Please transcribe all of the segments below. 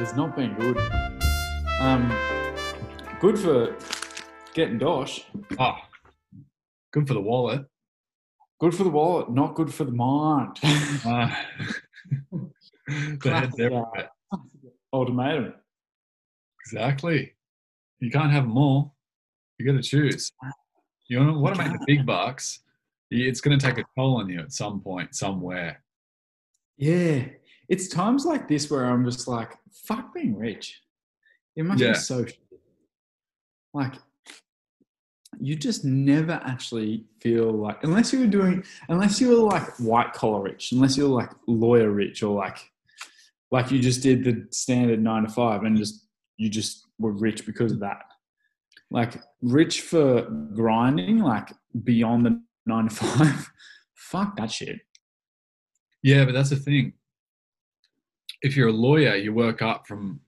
has not been good. Um, good for getting dosh. Oh, good for the wallet. Good for the wallet, not good for the mind. Uh, the head's. Ultimatum. Exactly. You can't have them all. You got to choose. You want to make the big bucks. It's going to take a toll on you at some point, somewhere. Yeah. It's times like this where I'm just like, fuck being rich. It must Yeah. be so shit. like you just never actually feel like unless you were doing unless you were like white collar rich, unless you were like lawyer rich or like like you just did the standard nine to five and just you just were rich because of that. Like rich for grinding, like beyond the nine to five. Fuck that shit. Yeah, but that's the thing. If you're a lawyer, you work up from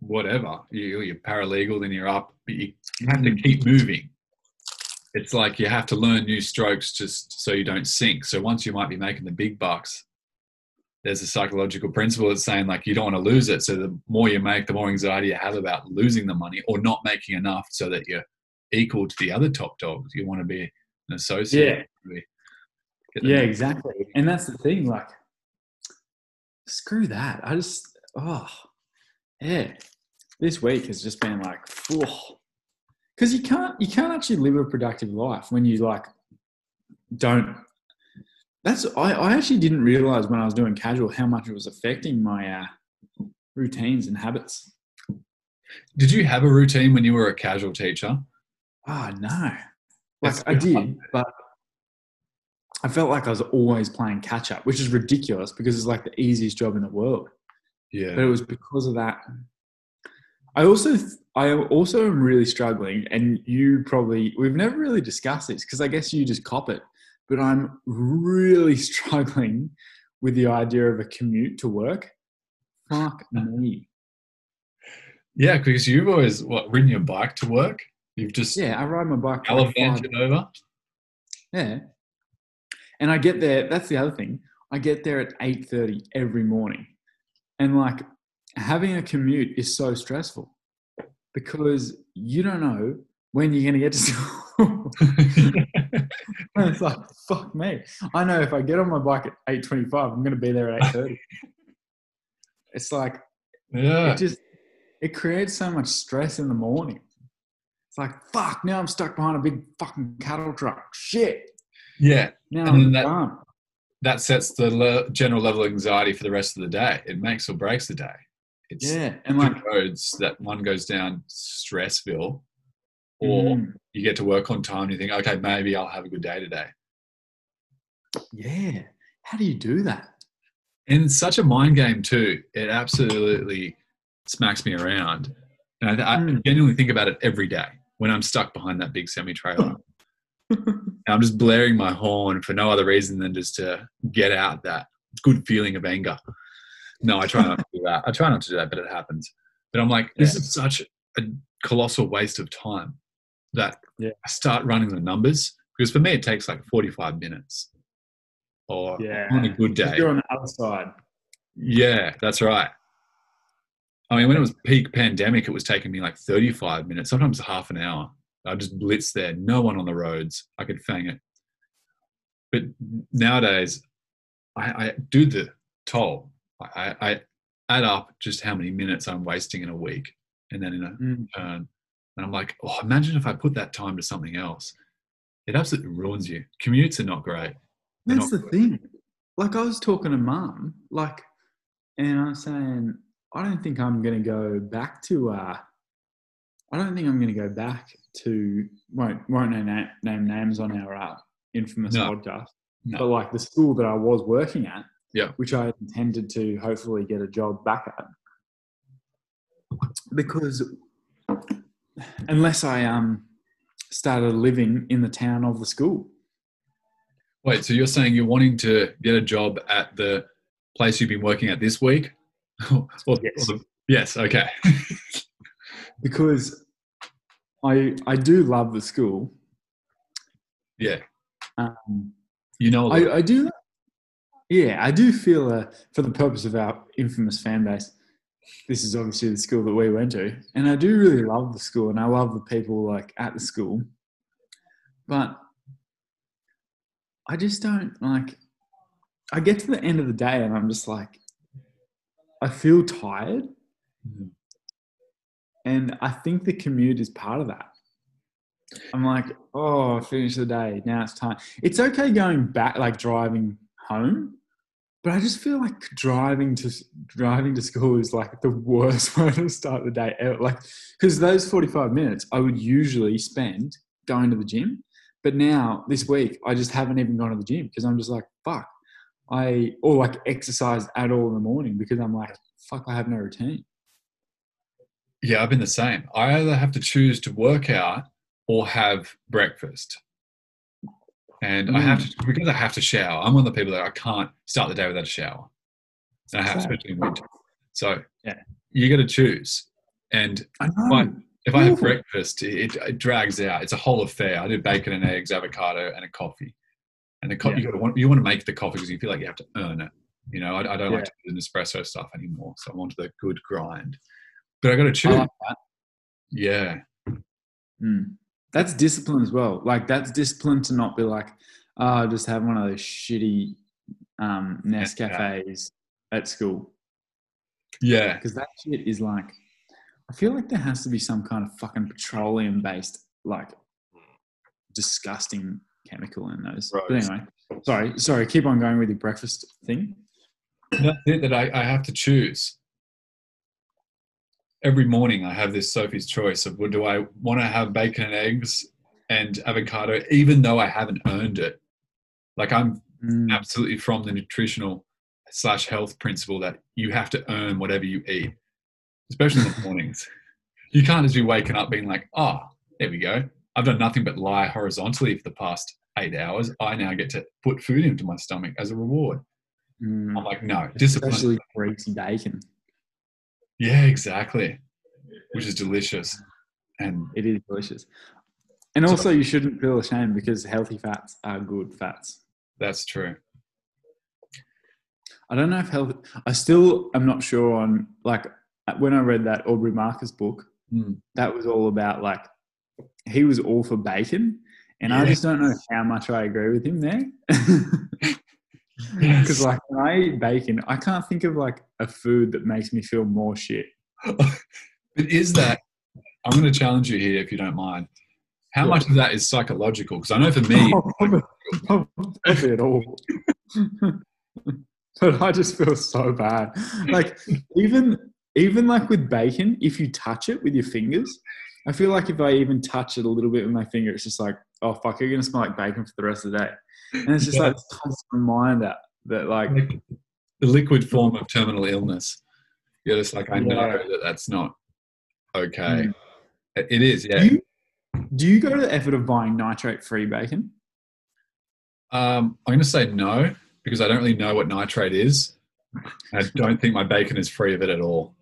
whatever. You, you're paralegal, then you're up. But you have to hmm. keep moving. It's like you have to learn new strokes just so you don't sink. So once you might be making the big bucks, there's a psychological principle that's saying like you don't want to lose it. So the more you make, the more anxiety you have about losing the money or not making enough so that you're equal to the other top dogs. You want to be an associate. really get the Yeah, next- exactly. And that's the thing, like, screw that. I just, oh, yeah. This week has just been like, because you can't, you can't actually live a productive life when you like don't. That's I, I actually didn't realize when I was doing casual how much it was affecting my uh, routines and habits. Did you have a routine when you were a casual teacher? Oh no, That's like I hard. did, but I felt like I was always playing catch up, which is ridiculous because it's like the easiest job in the world. Yeah. But it was because of that. I also, I also am really struggling, and you probably we've never really discussed this because I guess you just cop it. But I'm really struggling with the idea of a commute to work. Fuck me. Yeah, because you've always what ridden your bike to work. You've just Yeah, I ride my bike. for like five gallivanted over. Yeah. And I get there, that's the other thing. I get there at 8:30 every morning. And like having a commute is so stressful because you don't know when you're going to get to school. and it's like fuck me. I know if I get on my bike at 8:25, I'm going to be there at 8:30. it's like yeah. it just it creates so much stress in the morning. It's like fuck, now I'm stuck behind a big fucking cattle truck. Shit. Yeah. Now And that-. That sets the le- general level of anxiety for the rest of the day. It makes or breaks the day. It's Yeah, and like roads that one goes down stressville, or mm, you get to work on time and you think, okay, maybe I'll have a good day today. yeah, how do you do that? And such a mind game too. It absolutely smacks me around. And I, I Mm. genuinely think about it every day when I'm stuck behind that big semi trailer. I'm just blaring my horn for no other reason than just to get out that good feeling of anger. No, I try not to do that. I try not to do that, but it happens. But I'm like, this Yeah. is such a colossal waste of time that Yeah. I start running the numbers because for me it takes like 45 minutes. Or Yeah, on a good day. You're on the other side. Yeah, that's right. I mean, when it was peak pandemic, it was taking me like 35 minutes, sometimes half an hour. I just blitz there, no one on the roads. I could fang it. But nowadays, I, I do the toll. I, I add up just how many minutes I'm wasting in a week, and then in a Mm. turn, and I'm like, oh, imagine if I put that time to something else. It absolutely ruins you. Commutes are not great. They're That's not the thing. Like I was talking to mum, like, and I was saying, I don't think I'm going to go back to. uh I don't think I'm going to go back to. Won't won't name, name names on our uh, infamous No. podcast, No. but like the school that I was working at, Yeah. which I intended to hopefully get a job back at, because unless I um started living in the town of the school. Wait, so you're saying you're wanting to get a job at the place you've been working at this week? Or- Yes. or the- yes, okay. because I I do love the school. yeah, Um, you know, I, I do. Yeah, I do feel uh, for the purpose of our infamous fan base, this is obviously the school that we went to, and I do really love the school, and I love the people like at the school, but I just don't like. I get to the end of the day, and I'm just like, I feel tired, Mhm. And I think the commute is part of that. I'm like, oh, I finished the day. Now it's time. It's okay going back, like driving home, but I just feel like driving to driving to school is like the worst way to start the day ever. Like, because those 45 minutes I would usually spend going to the gym, but now this week I just haven't even gone to the gym because I'm just like, fuck. I or like exercise at all in the morning because I'm like, fuck, I have no routine. Yeah, I've been the same. I either have to choose to work out or have breakfast. And I have hmm. to because I have to shower. I'm one of the people that I can't start the day without a shower. And I have, Same. especially in winter. So Yeah. you got to choose. And I know. If I have breakfast, it, it drags out. It's a whole affair. I do bacon and eggs, avocado, and a coffee. And the coffee Yeah. you want you want to make the coffee because you feel like you have to earn it. You know, I, I don't like to do the espresso stuff anymore, so I'm onto the good grind. But I got to I choose. like that. yeah, Mm. That's discipline as well. Like that's discipline to not be like, oh, just have one of those shitty um, Nescafes at school yeah, because that shit is like. I feel like there has to be some kind of fucking petroleum based like disgusting chemical in those. But anyway, sorry, sorry. Keep on going with your breakfast thing. that's it. That I, I have to choose. Every morning, I have this Sophie's choice of well, do I want to have bacon and eggs and avocado, even though I haven't earned it. Like I'm Mm. absolutely from the nutritional slash health principle that you have to earn whatever you eat, especially in the mornings. You can't just be waking up being like, oh, there we go. I've done nothing but lie horizontally for the past eight hours. I now get to put food into my stomach as a reward. Mm. I'm like, no, discipline. Especially greasy bacon. Yeah, exactly. Which is delicious. And It is delicious. And So- also, you shouldn't feel ashamed because healthy fats are good fats. that's true. I don't know if health. I still am not sure on like when I read that Aubrey Marcus book. Hmm. That was all about like he was all for bacon, and I just don't know how much I agree with him there. Because Yes. like when I eat bacon, I can't think of like a food that makes me feel more shit. But is that, I'm going to challenge you here if you don't mind. How Yeah. much of that is psychological? Because I know for me, oh, probably at all. but I just feel so bad. Like even even like with bacon, if you touch it with your fingers, I feel like if I even touch it a little bit with my finger, it's just like, oh fuck, you're gonna smell like bacon for the rest of the day. And it's just Yeah. like this constant reminder that like the liquid form of terminal illness. You're just like, I know Yeah. that that's not okay. Mm. It is, yeah. do you do you go to the effort of buying nitrate free bacon? Um, I'm going to say no because I don't really know what nitrate is. I don't think my bacon is free of it at all.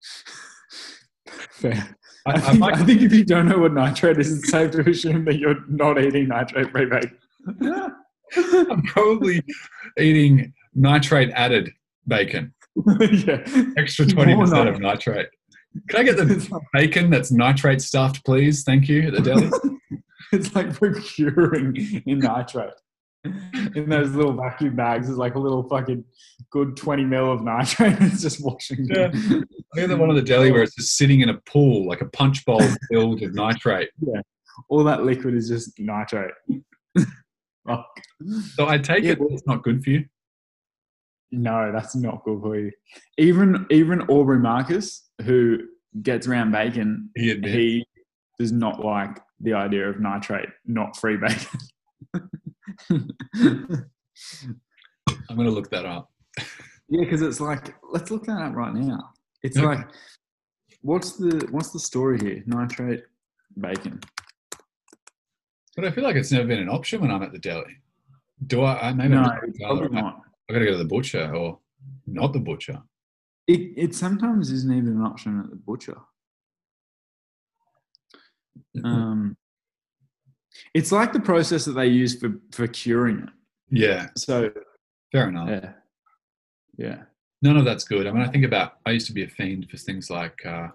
Fair. I, I think, might- I think if you don't know what nitrate is, it's safe to assume that you're not eating nitrate free bacon. I'm probably eating nitrate added bacon, yeah. extra 20% of nitrate. Can I get the bacon that's nitrate stuffed, please? Thank you at the deli. it's like procuring in nitrate. In those little vacuum bags, it's like a little fucking good 20 mil of nitrate. It's just washing. Yeah. I one at the deli where it's just sitting in a pool, like a punch bowl filled with nitrate. Yeah. All that liquid is just nitrate. Fuck. So I take Yeah. it it's not good for you. No, that's not good for you. Even even Aubrey Marcus, who gets around bacon, He he does not like the idea of nitrate, not free bacon. I'm going to look that up. yeah, because it's like, let's look that up right now. It's Okay. like, what's the what's the story here? Nitrate bacon. But I feel like it's never been an option when I'm at the deli. Do I? I maybe No, I'm probably not. I got to go to the butcher or not the butcher. It it sometimes isn't even an option at the butcher. Um, it's like the process that they use for for curing it. Yeah, So fair enough. yeah, yeah. none of that's good. I mean, I think about I used to be a fiend for things like uh,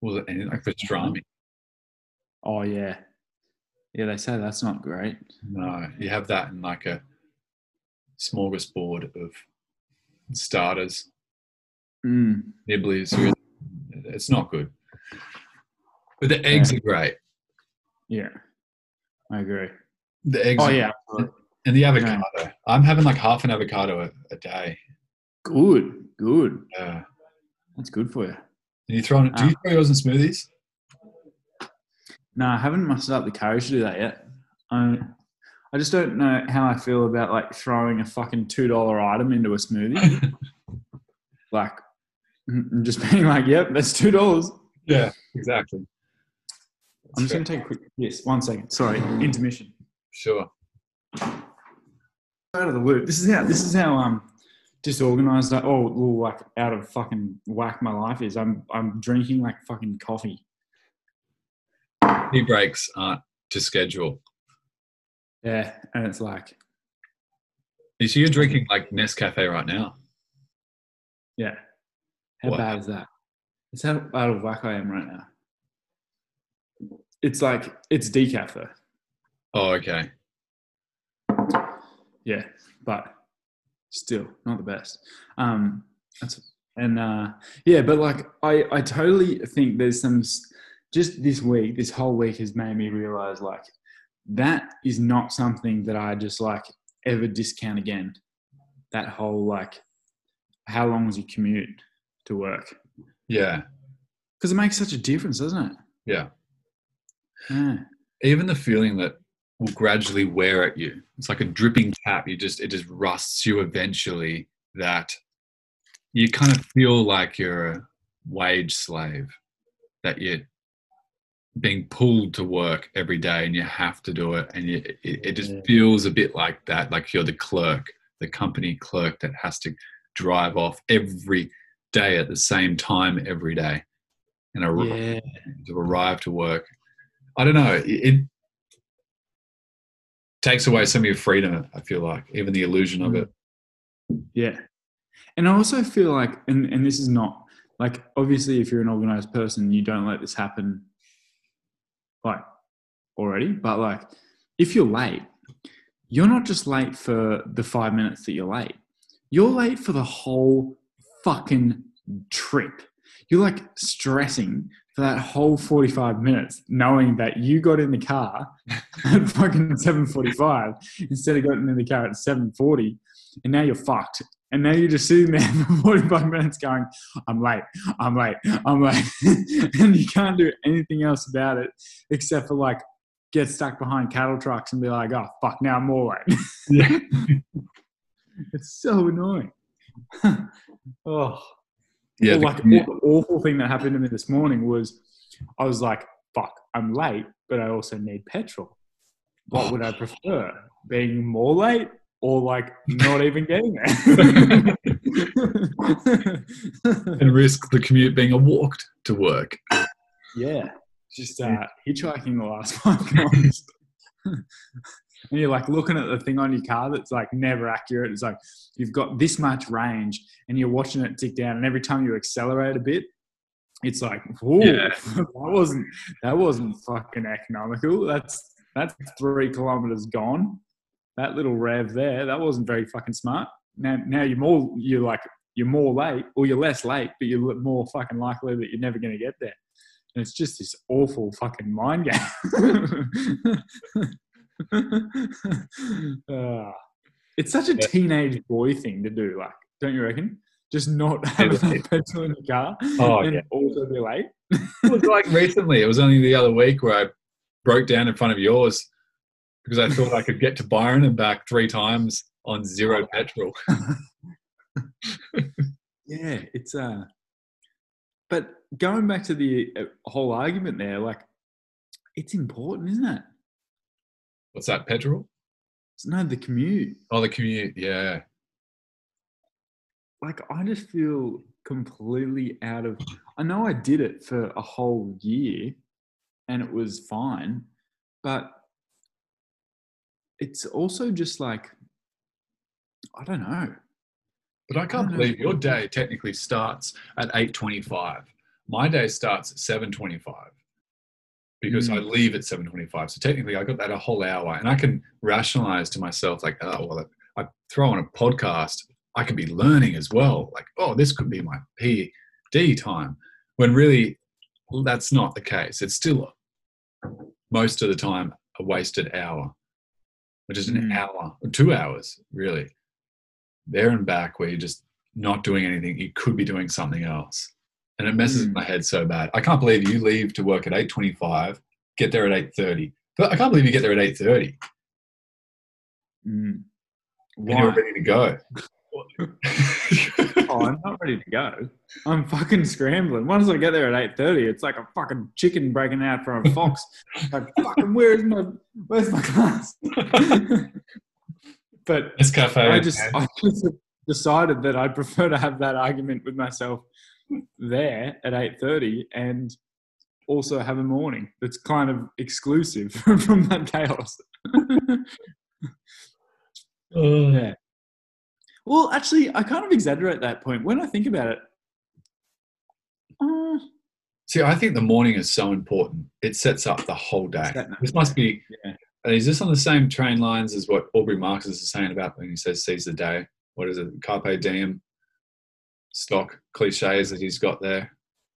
was it anything like pastrami. Oh yeah, yeah. They say that's not great. No, you have that in like a smorgasbord of starters, Mm. It's not good. But the eggs are great. Yeah, I agree. The eggs Oh are- yeah, and the avocado. I'm having like half an avocado a, a day. good, good. Yeah. That's good for you. And you throw it, do you Ah. throw yours in smoothies? No, I haven't mustered up the courage to do that yet. I, I just don't know how I feel about like throwing a fucking two dollar item into a smoothie. like, just being like, "Yep, that's two dollars." yeah, exactly. I'm just gonna take a quick. Yes, one second. Sorry, intermission. Sure. Out of the loop. This is how. This is how um disorganized. I, oh, like out of fucking whack my life is. I'm I'm drinking like fucking coffee. Tea breaks aren't to schedule. Yeah, and it's like, So you're drinking like Nescafe right now. yeah. How What? bad is that? It's how out of whack I am right now. It's like it's decaf though. Oh, okay. Yeah, but still not the best. Um, that's and uh, yeah, but like I I totally think there's some just this week, this whole week has made me realize like that is not something that I just like ever discount again. That whole like how long was your commute to work? Yeah. Because it makes such a difference, doesn't it? Yeah. Yeah. Even the feeling that will gradually wear at you. It's like a dripping tap. You just it just rusts you eventually that you kind of feel like you're a wage slave. That you're being pulled to work every day and you have to do it. And you, it, it just feels a bit like that, like you're the clerk, the company clerk that has to drive off every day at the same time every day and ar- Yeah. to arrive to work. I don't know. It, it takes away some of your freedom. I feel like even the illusion of Mm. it. Yeah. And I also feel like, and, and this is not like, obviously, if you're an organized person, you don't let this happen like already. But like, if you're late, you're not just late for the five minutes that you're late, you're late for the whole fucking trip. You're like stressing for that whole 45 minutes, knowing that you got in the car at fucking 7.45 instead of getting in the car at 7.40 and now you're fucked. And now you're just sitting there for 45 minutes going, I'm late, I'm late, I'm late. and you can't do anything else about it except for like get stuck behind cattle trucks and be like, oh, fuck, now I'm more late. Yeah. it's so annoying. oh. Yeah. The like the awful thing that happened to me this morning was I was like, fuck, I'm late, but I also need petrol. What would I oh. prefer? Being more late or like not even getting there? and risk the commute being a walk to work. yeah. Just uh, hitchhiking the last five kilometers. and you're like looking at the thing on your car that's like never accurate. It's like you've got this much range and you're watching it tick down, and every time you accelerate a bit, it's like, whoa, Yeah. that wasn't that wasn't fucking economical. That's that's three kilometers gone. That little rev there, that wasn't very fucking smart. Now now you're more you're like you're more late or you're less late, but you're more fucking likely that you're never gonna get there. And it's just this awful fucking mind game. Ah. it's such a Yeah. teenage boy thing to do, like, don't you reckon? Just not have is. enough petrol in the car Oh, and yeah. also be late. It was like recently. It was only the other week where I broke down in front of yours because I thought I could get to Byron and back three times on zero petrol. Yeah, it's uh but going back to the uh, whole argument there, like it's important, isn't it? What's that? Petrol? It's no the commute. Oh, the commute. Yeah. Like I just feel completely out of I know I did it for a whole year and it was fine, but it's also just like I don't know. But I can't I know. believe your day technically starts at 8.25. My day starts at 7.25 because I Mm. leave at 7.25. So technically I got that a whole hour and I can rationalize to myself like, oh, well, I throw on a podcast. I could be learning as well. Like, oh, this could be my PD time. When really that's not the case. It's still most of the time a wasted hour, which is an Mm. hour or two hours, really. There and back where you're just not doing anything. You could be doing something else. And it messes Mm. my head so bad. I can't believe you leave to work at 8.25, get there at 8.30. But I can't believe you get there at 8.30 Mm. and you're ready to go. Oh, I'm not ready to go. I'm fucking scrambling. Once I get there at eight thirty, it's like a fucking chicken breaking out from a fox. like fucking, where's my where's my class? but Nescafe. I just I just decided that I'd prefer to have that argument with myself there at eight thirty and also have a morning that's kind of exclusive from that chaos. Oh. Yeah. Well, actually, I kind of exaggerate that point. When I think about it, uh, See, I think the morning is so important. It sets up the whole day. This must be. Yeah. Is this on the same train lines as what Aubrey Marcus is saying about when he says "seize the day"? What is it? Carpe diem. Stock cliches that he's got there.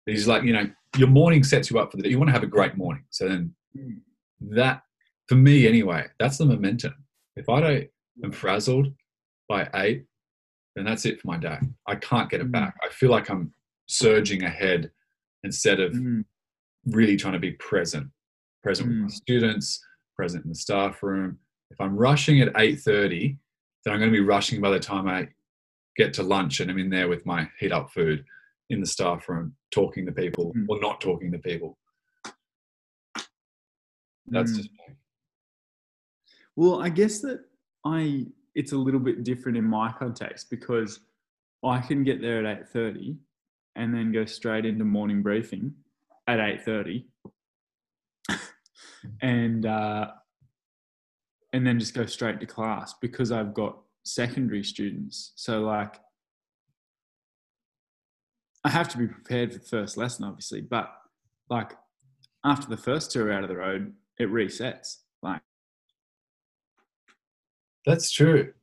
He's like, you know, your morning sets you up for the day. You want to have a great morning. So then, Mm. that for me anyway, that's the momentum. If I don't am frazzled by eight, then that's it for my day. I can't get it Mm. back. I feel like I'm surging ahead instead of mm, really trying to be present present with my Mm. students present in the staff room if i'm rushing at 8.30 then i'm going to be rushing by the time i get to lunch and i'm in there with my heat up food in the staff room talking to people Mm. or not talking to people that's mm. just me. well, I guess that I it's a little bit different in my context because I can get there at eight thirty and then go straight into morning briefing at eight thirty, and uh, and then just go straight to class because I've got secondary students. So like, I have to be prepared for the first lesson, obviously, but like after the first two are out of the road, it resets. That's true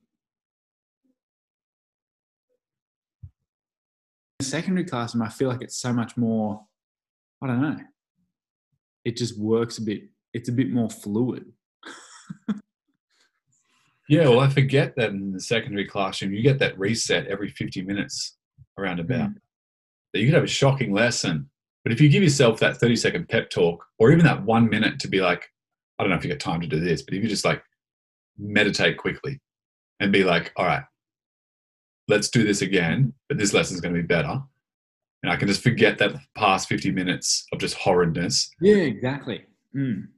the secondary classroom, I feel like it's so much more. I don't know. It just works a bit. It's a bit more fluid. yeah well i forget that in the secondary classroom you get that reset every 50 minutes around about Mm. that you could have a shocking lesson. But if you give yourself that 30 second pep talk or even that one minute to be like, I don't know if you got time to do this, but if you just like meditate quickly and be like, all right, let's do this again, but this lesson's going to be better. And I can just forget that past 50 minutes of just horridness. Yeah, exactly. Mm.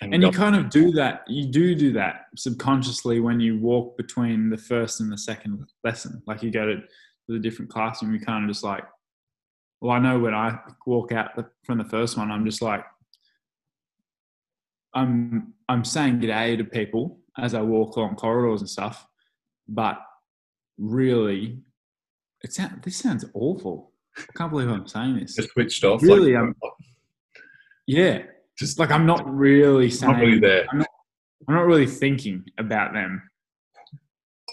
And, And you kind of do that. You do do that subconsciously when you walk between the first and the second lesson. Like you go to the different classroom, you kind of just like. Well, I know when I walk out from the first one, I'm just like, I'm I'm saying g'day to people as I walk along corridors and stuff, but really, it sounds this sounds awful. I can't believe I'm saying this. just switched off. Really, like, I'm- Yeah, just like I'm not really saying. not really there. I'm not really thinking about them.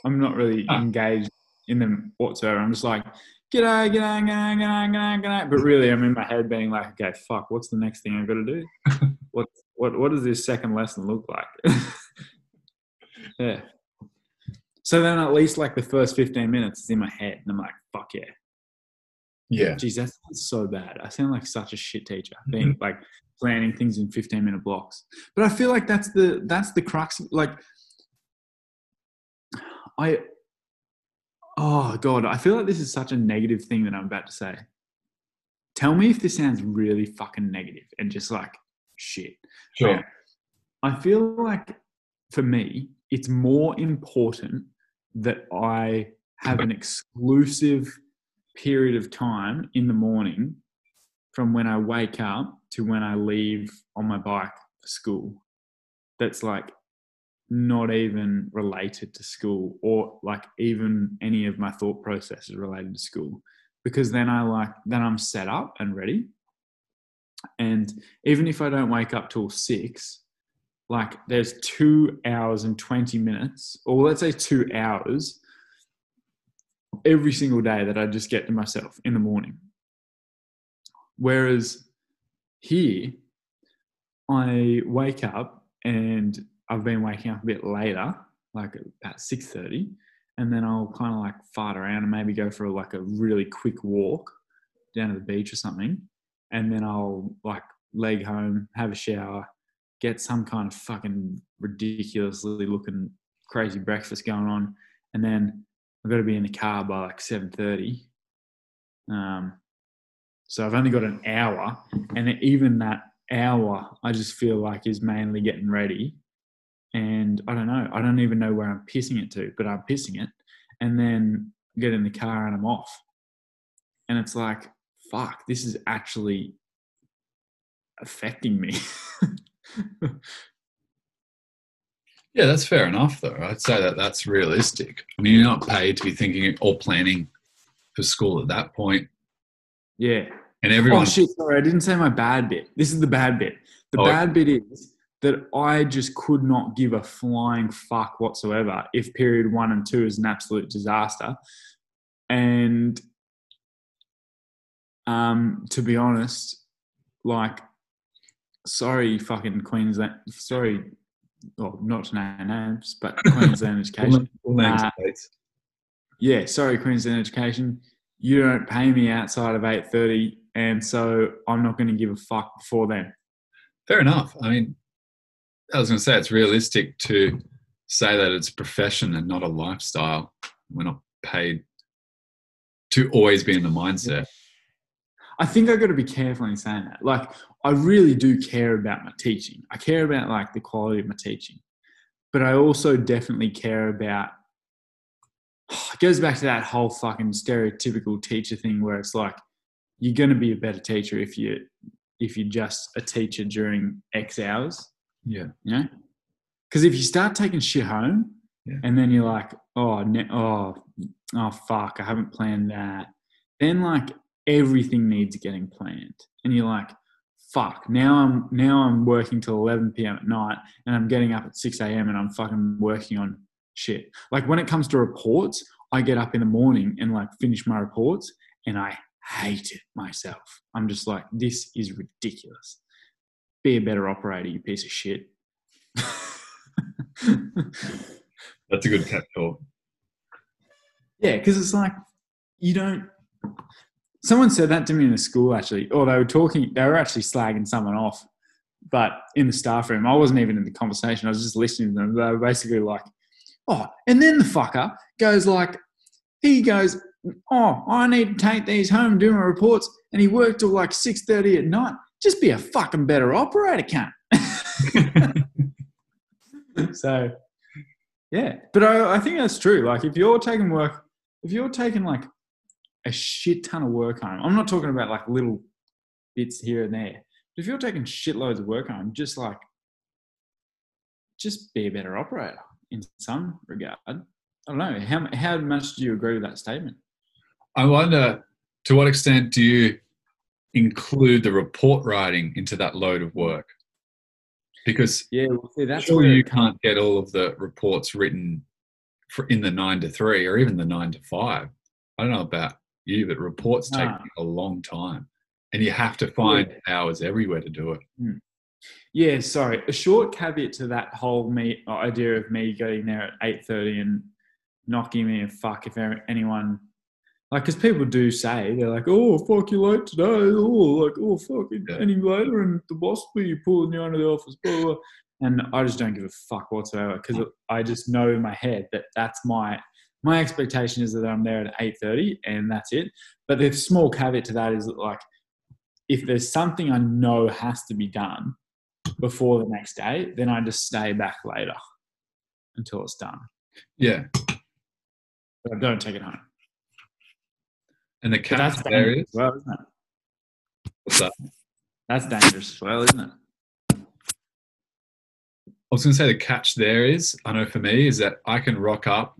I'm not really Ah. engaged in them whatsoever. I'm just like, g'day, g'day, g'day, g'day, g'day, g'day. But really, I'm in my head being like, okay, fuck, what's the next thing I've got to do? what, what, what does this second lesson look like? yeah. So then at least like the first 15 minutes is in my head. And I'm like, fuck yeah. Yeah. Geez, that sounds so bad. I sound like such a shit teacher, being mm-hmm. like planning things in 15 minute blocks. But I feel like that's the that's the crux. Like, I, oh god, I feel like this is such a negative thing that I'm about to say. Tell me if this sounds really fucking negative and just like shit. Sure. Okay. I feel like for me, it's more important that I have an exclusive period of time in the morning from when I wake up to when I leave on my bike for school. That's like not even related to school or like even any of my thought processes related to school because then I like then I'm set up and ready. And even if I don't wake up till six, like there's two hours and 20 minutes, or let's say two hours every single day that I just get to myself in the morning. Whereas here, I wake up and I've been waking up a bit later, like about 6.30, and then I'll kind of like fart around and maybe go for like a really quick walk down to the beach or something. And then I'll like leg home, have a shower, get some kind of fucking ridiculously looking crazy breakfast going on. And then I've got to be in the car by like 7.30. Um, so I've only got an hour. And even that hour, I just feel like is mainly getting ready and I don't know. I don't even know where I'm pissing it to, but I'm pissing it, and then get in the car and I'm off. And it's like, fuck, this is actually affecting me. yeah, that's fair enough, though. I'd say that that's realistic. I mean, you're not paid to be thinking or planning for school at that point. Yeah. And everyone. Oh shit! Sorry, I didn't say my bad bit. This is the bad bit. The Oh. bad bit is that I just could not give a flying fuck whatsoever if period one and two is an absolute disaster. And um, to be honest, like, sorry, fucking Queensland, sorry, well, not to name names, but Queensland Education. All names Uh. Yeah, sorry, Queensland Education. You don't pay me outside of eight thirty, and so I'm not going to give a fuck before then. Fair enough. I mean, I was going to say it's realistic to say that it's a profession and not a lifestyle. We're not paid to always be in the mindset. I think I've got to be careful in saying that. Like, I really do care about my teaching. I care about like the quality of my teaching, but I also definitely care about. It goes back to that whole fucking stereotypical teacher thing where it's like you're going to be a better teacher if you if you're just a teacher during X hours. Yeah. you know because if you start taking shit home Yeah. and then you're like oh ne- oh oh fuck i haven't planned that then like everything needs getting planned and you're like fuck now i'm now i'm working till 11 p.m at night and i'm getting up at 6 a.m and i'm fucking working on shit like when it comes to reports i get up in the morning and like finish my reports and i hate it myself i'm just like this is ridiculous be a better operator, you piece of shit. That's a good pep talk. yeah, because it's like you don't. Someone said that to me in the school actually, or they were talking. They were actually slagging someone off, but in the staff room, I wasn't even in the conversation. I was just listening to them. They were basically like, "Oh," and then the fucker goes like, he goes, "Oh, I need to take these home, do my reports," and he worked till like six thirty at night. Just be a fucking better operator, cunt. so yeah but I, I think that's true like if you're taking work if you're taking like a shit ton of work home i'm not talking about like little bits here and there but if you're taking shitloads of work home just like just be a better operator in some regard i don't know how, how much do you agree with that statement I wonder to what extent do you include the report writing into that load of work? Because yeah well, see, that's sure where you can't get all of the reports written for in the nine to three or even the nine to five. I don't know about you, but reports take Ah. a long time, and you have to find hours everywhere to do it. Hmm. Yeah, sorry. A short caveat to that whole me uh, idea of me getting there at eight thirty and not giving me a fuck if anyone like because people do say they're like, oh fuck you late today, oh like oh fuck Yeah. any later and the boss will be pulling you out of the office, blah, blah. blah." and I just don't give a fuck whatsoever because hmm. I just know in my head that that's my my expectation is that I'm there at eight thirty and that's it. But the small caveat to that is that like if there's something I know has to be done before the next day, then I just stay back later until it's done. Yeah, But I don't take it home. and the catch dangerous as well, isn't it? what's that? That's dangerous as well, isn't it? I was going to say the catch there is, I know for me, is that I can rock up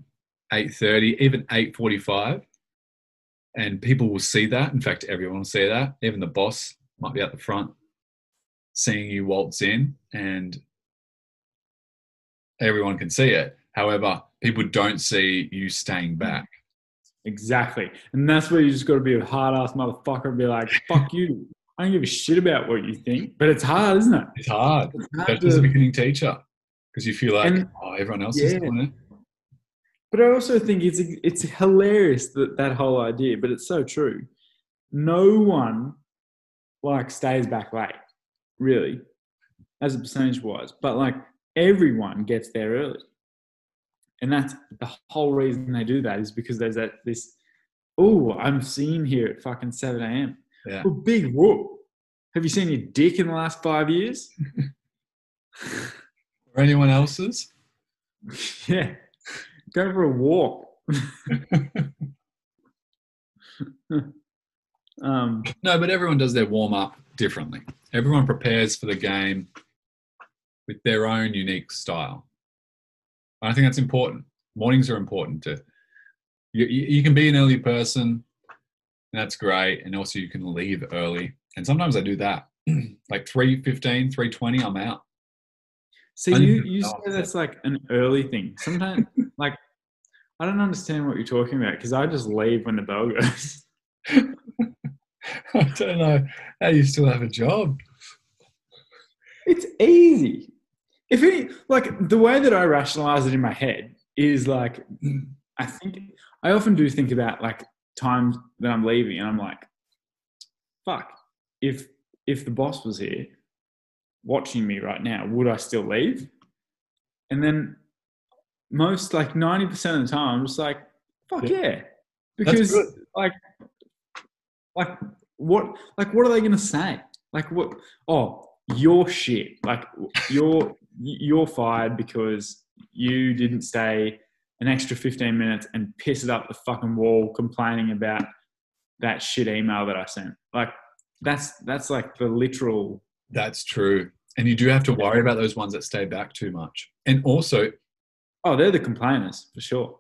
8.30, even 8.45, and people will see that. In fact, everyone will see that. Even the boss might be at the front seeing you waltz in, and everyone can see it. However, people don't see you staying back. Exactly. And that's where you just got to be a hard ass motherfucker and be like, fuck you. I don't give a shit about what you think. But it's hard, isn't it? It's hard, It's hard especially as a beginning teacher, because you feel like, And- oh, everyone else is doing it. But I also think it's it's hilarious that that whole idea, but it's so true. No one like stays back late, really, as a percentage wise. But like everyone gets there early, and that's the whole reason they do that is because there's that this. Oh, I'm seen here at fucking seven a.m. Yeah. Oh, big whoop! Have you seen your dick in the last five years? Or anyone else's? yeah, go for a walk. um, No, but everyone does their warm up differently. Everyone prepares for the game with their own unique style. And I think that's important. Mornings are important to. You, you can be an early person, that's great. And also, you can leave early. And sometimes I do that. like 3.15, 3.20, I'm out. I you, you say that's like an early thing. Sometimes, like, I don't understand what you're talking about because I just leave when the bell goes. I don't know how you still have a job. It's easy. If any, like, the way that I rationalize it in my head is like, I think, I often do think about like times that I'm leaving and I'm like, fuck, if, if the boss was here watching me right now, would I still leave? And then most like 90% of the time, I'm just like, fuck Yeah. yeah. Because like, like what, like what are they going to say? Like what? Oh, you're shit. Like you're, you're fired because you didn't stay an extra 15 minutes and piss it up the fucking wall complaining about that shit email that I sent. Like that's, that's like the literal, That's true. And you do have to worry about those ones that stay back too much. And also, oh, they're the complainers for sure.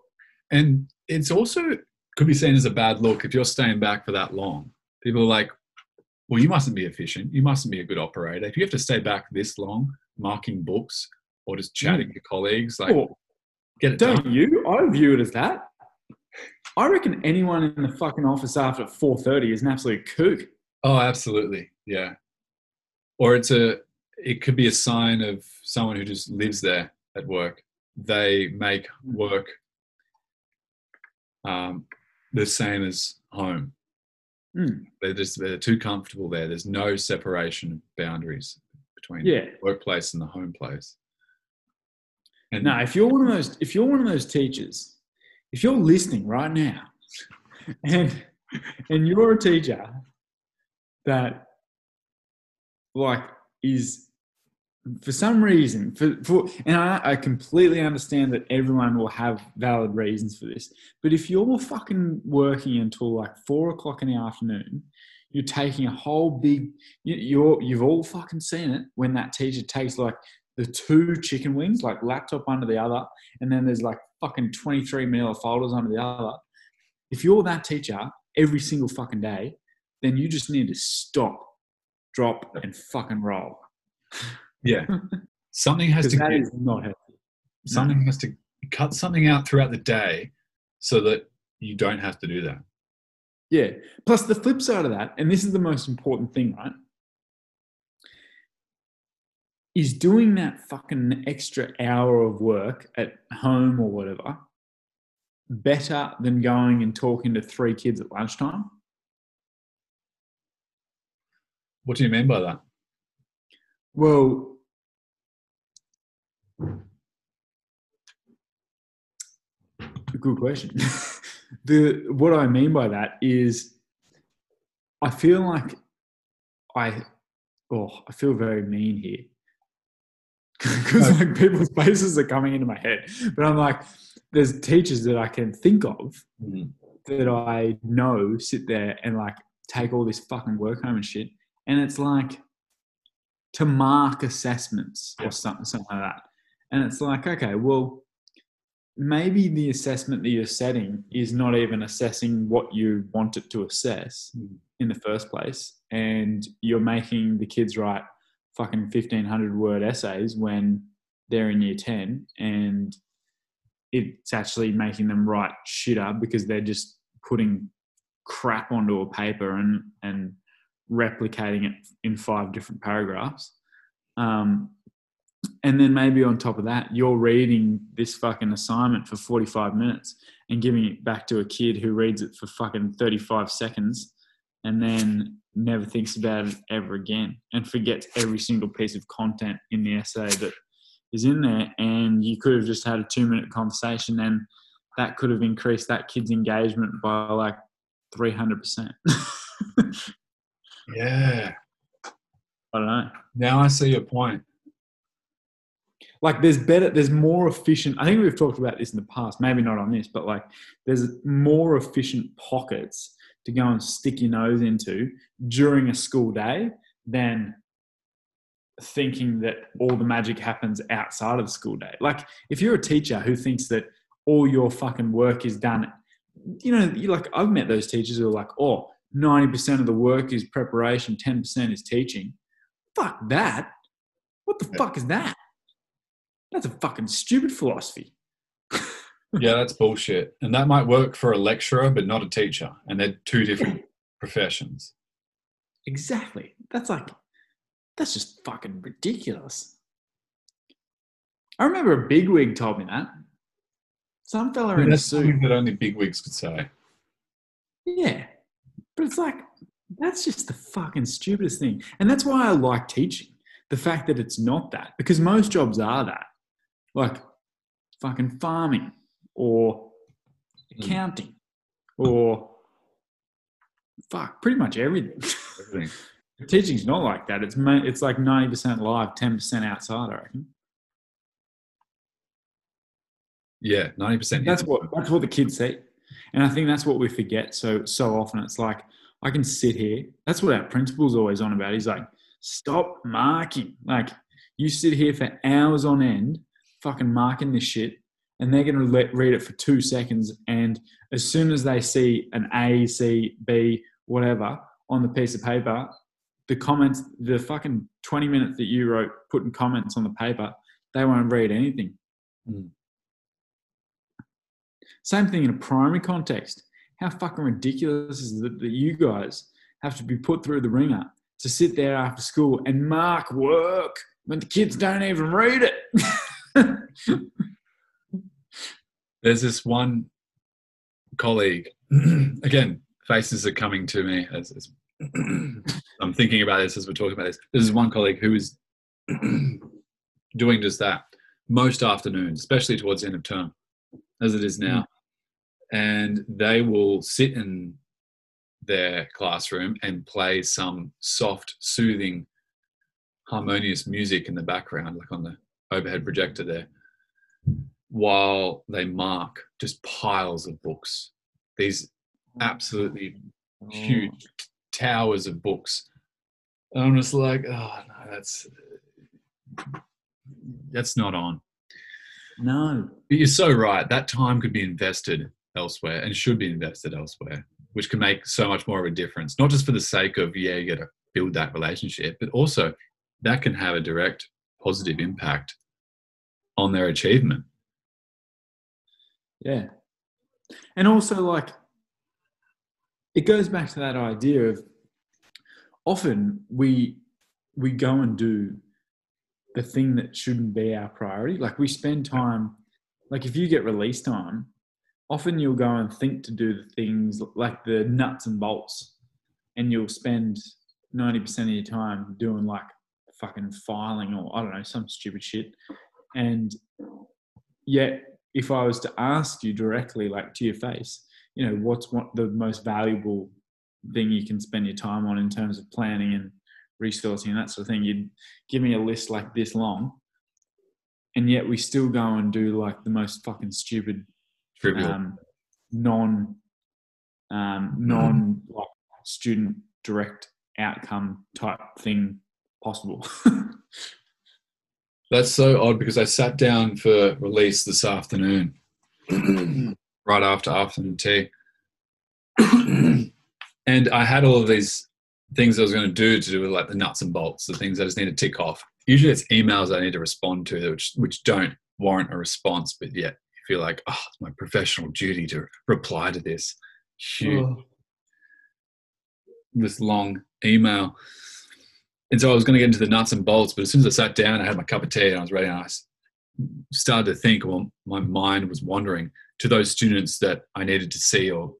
And it's also could be seen as a bad look if you're staying back for that long. People are like, well, you mustn't be efficient. You mustn't be a good operator. If you have to stay back this long, marking books or just hmm. chatting to colleagues, like, Oh, get it don't done. you? I view it as that. I reckon anyone in the fucking office after 4.30 is an absolute kook. Oh, absolutely. Yeah. Or it's a, it could be a sign of someone who just lives there at work. They make work um, the same as home. Mm. They're just they're too comfortable there. There's no separation of boundaries between Yeah. the workplace and the home place. And now, if you're one of those, if you're one of those teachers, if you're listening right now, and and you're a teacher that like is for some reason for, for and I, I completely understand that everyone will have valid reasons for this but if you're fucking working until like four o'clock in the afternoon you're taking a whole big you, you're you've all fucking seen it when that teacher takes like the two chicken wings like laptop under the other and then there's like fucking 23 manila folders under the other. If you're that teacher every single fucking day then you just need to stop drop and fucking roll yeah, something has to that is not healthy something has to cut something out throughout the day so that you don't have to do that. Yeah. Plus, the flip side of that, and this is the most important thing, right? Is doing that fucking extra hour of work at home or whatever better than going and talking to three kids at lunchtime? What do you mean by that? Well, good question. the what I mean by that is, I feel like I, oh, I feel very mean here because like people's faces are coming into my head, but I'm like, there's teachers that I can think of mm-hmm. that I know sit there and like take all this fucking work home and shit, and it's like to mark assessments or something, something like that. And it's like, okay, well, maybe the assessment that you're setting is not even assessing what you want it to assess Mm. in the first place. And you're making the kids write fucking 1500 word essays when they're in year 10 and it's actually making them write shit up because they're just putting crap onto a paper and, and replicating it in five different paragraphs. Um, and then maybe on top of that, you're reading this fucking assignment for 45 minutes and giving it back to a kid who reads it for fucking 35 seconds and then never thinks about it ever again and forgets every single piece of content in the essay that is in there. And you could have just had a two minute conversation and that could have increased that kid's engagement by like 300%. Yeah. I don't know. Now I see your point. like there's better there's more efficient i think we've talked about this in the past maybe not on this but like there's more efficient pockets to go and stick your nose into during a school day than thinking that all the magic happens outside of the school day like if you're a teacher who thinks that all your fucking work is done you know you like i've met those teachers who are like oh 90% of the work is preparation 10% is teaching fuck that what the Yeah. fuck is that that's a fucking stupid philosophy. Yeah, that's bullshit. And that might work for a lecturer, but not a teacher. And they're two different professions. Exactly. That's like, that's just fucking ridiculous. I remember a bigwig told me that. Some fella in a suit. that only bigwigs could say. Yeah. But it's like, that's just the fucking stupidest thing. And that's why I like teaching. The fact that it's not that. Because most jobs are that. Like fucking farming or Mm. accounting or fuck, pretty much everything. Everything. Teaching's not like that. It's it's like ninety percent live, ten percent outside. I reckon. Yeah, 90%. That's what that's what the kids see, and I think that's what we forget so so often. It's like I can sit here. That's what our principal's always on about. He's like, stop marking. Like you sit here for hours on end, fucking marking this shit, and they're gonna let read it for two seconds, and as soon as they see an A, C, B, whatever on the piece of paper, the comments, the fucking twenty minutes that you wrote, putting comments on the paper, they won't read anything. Mm. Same thing in a primary context. How fucking ridiculous is it that you guys have to be put through the ringer to sit there after school and mark work when the kids don't even read it? There's this one colleague, again, faces are coming to me as, as I'm thinking about this as we're talking about this. There's this one colleague who is doing just that most afternoons, especially towards the end of term, as it is now. And they will sit in their classroom and play some soft, soothing, harmonious music in the background, like on the overhead projector there, while they mark just piles of books. These absolutely huge oh. towers of books. And I'm just like, oh no, that's that's not on. No. But you're so right. That time could be invested elsewhere and should be invested elsewhere, which can make so much more of a difference. Not just for the sake of yeah, you got to build that relationship, but also that can have a direct positive impact on their achievement. Yeah. And also, like, it goes back to that idea of often we we go and do the thing that shouldn't be our priority. Like we spend time, like if you get release time, often you'll go and think to do the things like the nuts and bolts, and you'll spend ninety percent of your time doing like fucking filing or I don't know some stupid shit, and yet if I was to ask you directly, like to your face, you know, what's what the most valuable thing you can spend your time on in terms of planning and resourcing and that sort of thing, you'd give me a list like this long. And yet we still go and do like the most fucking stupid, Trivial. um, non, um, non like student direct outcome type thing possible. That's so odd because I sat down for release this afternoon, right after afternoon tea, and I had all of these things I was going to do to do with like the nuts and bolts, the things I just need to tick off. Usually, it's emails I need to respond to, which which don't warrant a response, but yet feel like, oh, it's my professional duty to reply to this huge, Oh. this long email. And so I was going to get into the nuts and bolts, but as soon as I sat down, I had my cup of tea and I was ready. And I started to think, well, my mind was wandering to those students that I needed to see or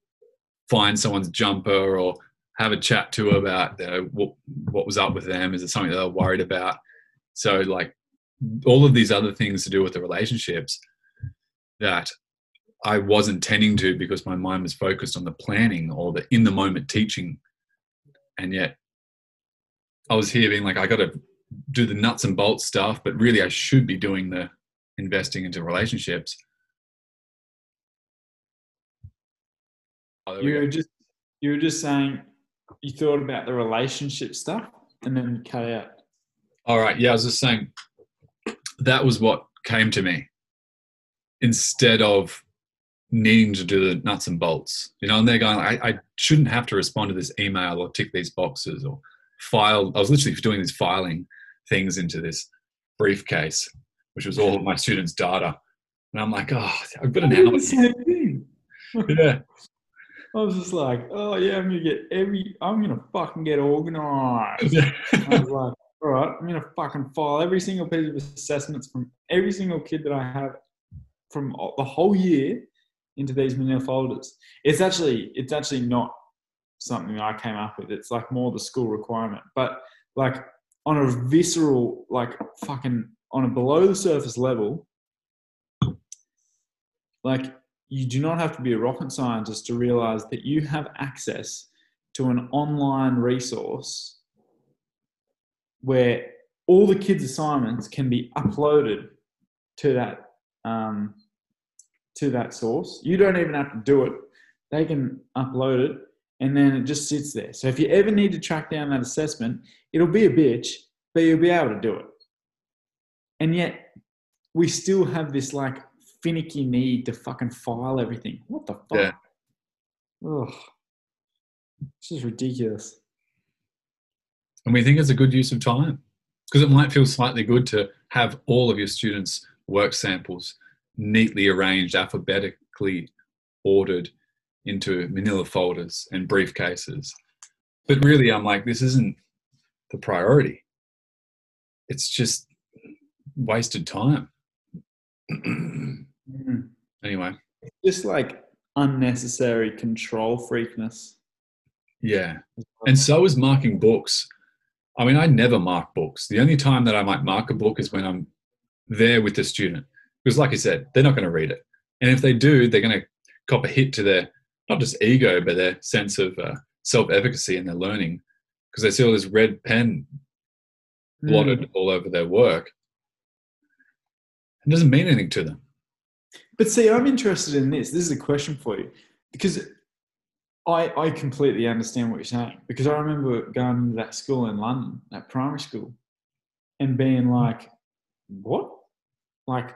find someone's jumper or have a chat to about you know, what, what was up with them. Is it something that they're worried about? So, like, all of these other things to do with the relationships that I wasn't tending to because my mind was focused on the planning or the in the moment teaching. And yet I was here being like, I got to do the nuts and bolts stuff, but really I should be doing the investing into relationships. Oh, You were just you were just saying you thought about the relationship stuff and then cut out. All right. Yeah, I was just saying that was what came to me instead of needing to do the nuts and bolts. You know, and they're going, I, I shouldn't have to respond to this email or tick these boxes or file. I was literally doing these filing things into this briefcase, which was all of my students' data. And I'm like, oh, I've got an hour. the same thing. Yeah. I was just like, oh yeah, I'm gonna get every, I'm gonna fucking get organized. yeah. I was like, all right, I'm gonna fucking file every single piece of assessments from every single kid that I have from the whole year into these manila folders. It's actually, it's actually not something I came up with. It's like more the school requirement, but like on a visceral, like fucking on a below the surface level, like you do not have to be a rocket scientist to realize that you have access to an online resource where all the kids' assignments can be uploaded to that um, to that source. You don't even have to do it; they can upload it, and then it just sits there. So if you ever need to track down that assessment, it'll be a bitch, but you'll be able to do it. And yet, we still have this like finicky need to fucking file everything. What the fuck? Yeah. Ugh. This is ridiculous. And we think it's a good use of time because it might feel slightly good to have all of your students' work samples neatly arranged, alphabetically ordered into manila folders and briefcases. But really, I'm like, this isn't the priority. It's just wasted time. Mm. anyway, Just like unnecessary control freakness. yeah. And so is marking books. I mean, I never mark books. The only time that I might mark a book is when I'm there with the student. Because, like I said, they're not going to read it. And if they do, they're going to cop a hit to their, not just ego, but their sense of uh, self efficacy and their learning. Because they see all this red pen blotted Mm. all over their work. It doesn't mean anything to them. But see, I'm interested in this. This is a question for you because I I completely understand what you're saying because I remember going to that school in London, that primary school, and being like, "What? Like,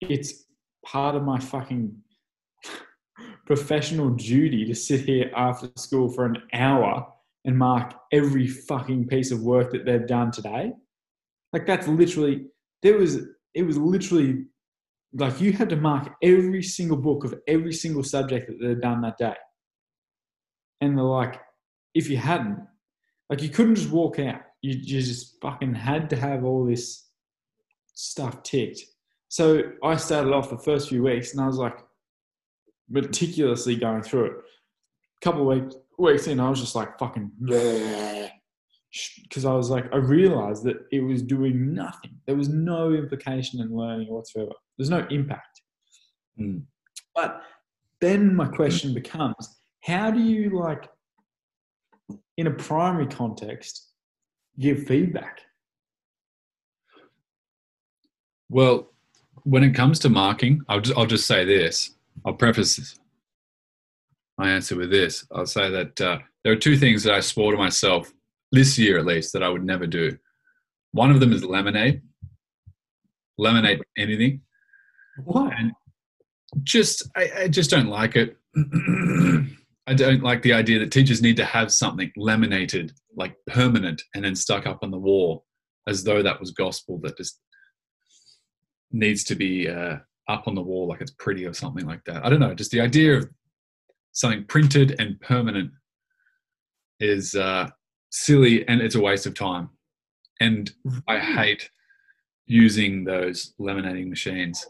it's part of my fucking professional duty to sit here after school for an hour and mark every fucking piece of work that they've done today." Like that's literally there was it was literally like you had to mark every single book of every single subject that they'd done that day. And they're like, if you hadn't, like you couldn't just walk out. You, you just fucking had to have all this stuff ticked. So I started off the first few weeks and I was like meticulously going through it. A couple of weeks weeks in, I was just like fucking because I was like, I realized that it was doing nothing. There was no implication in learning whatsoever. There's no impact. Mm. But then my question becomes, how do you like, in a primary context, give feedback? Well, when it comes to marking, I'll just, I'll just say this. I'll preface my answer with this. I'll say that uh, there are two things that I swore to myself this year, at least, that I would never do. One of them is lemonade. laminate anything. What? And just I, I just don't like it. I don't like the idea that teachers need to have something laminated, like permanent, and then stuck up on the wall, as though that was gospel that just needs to be uh, up on the wall, like it's pretty or something like that. I don't know. Just the idea of something printed and permanent is uh, silly, and it's a waste of time. And I hate using those laminating machines.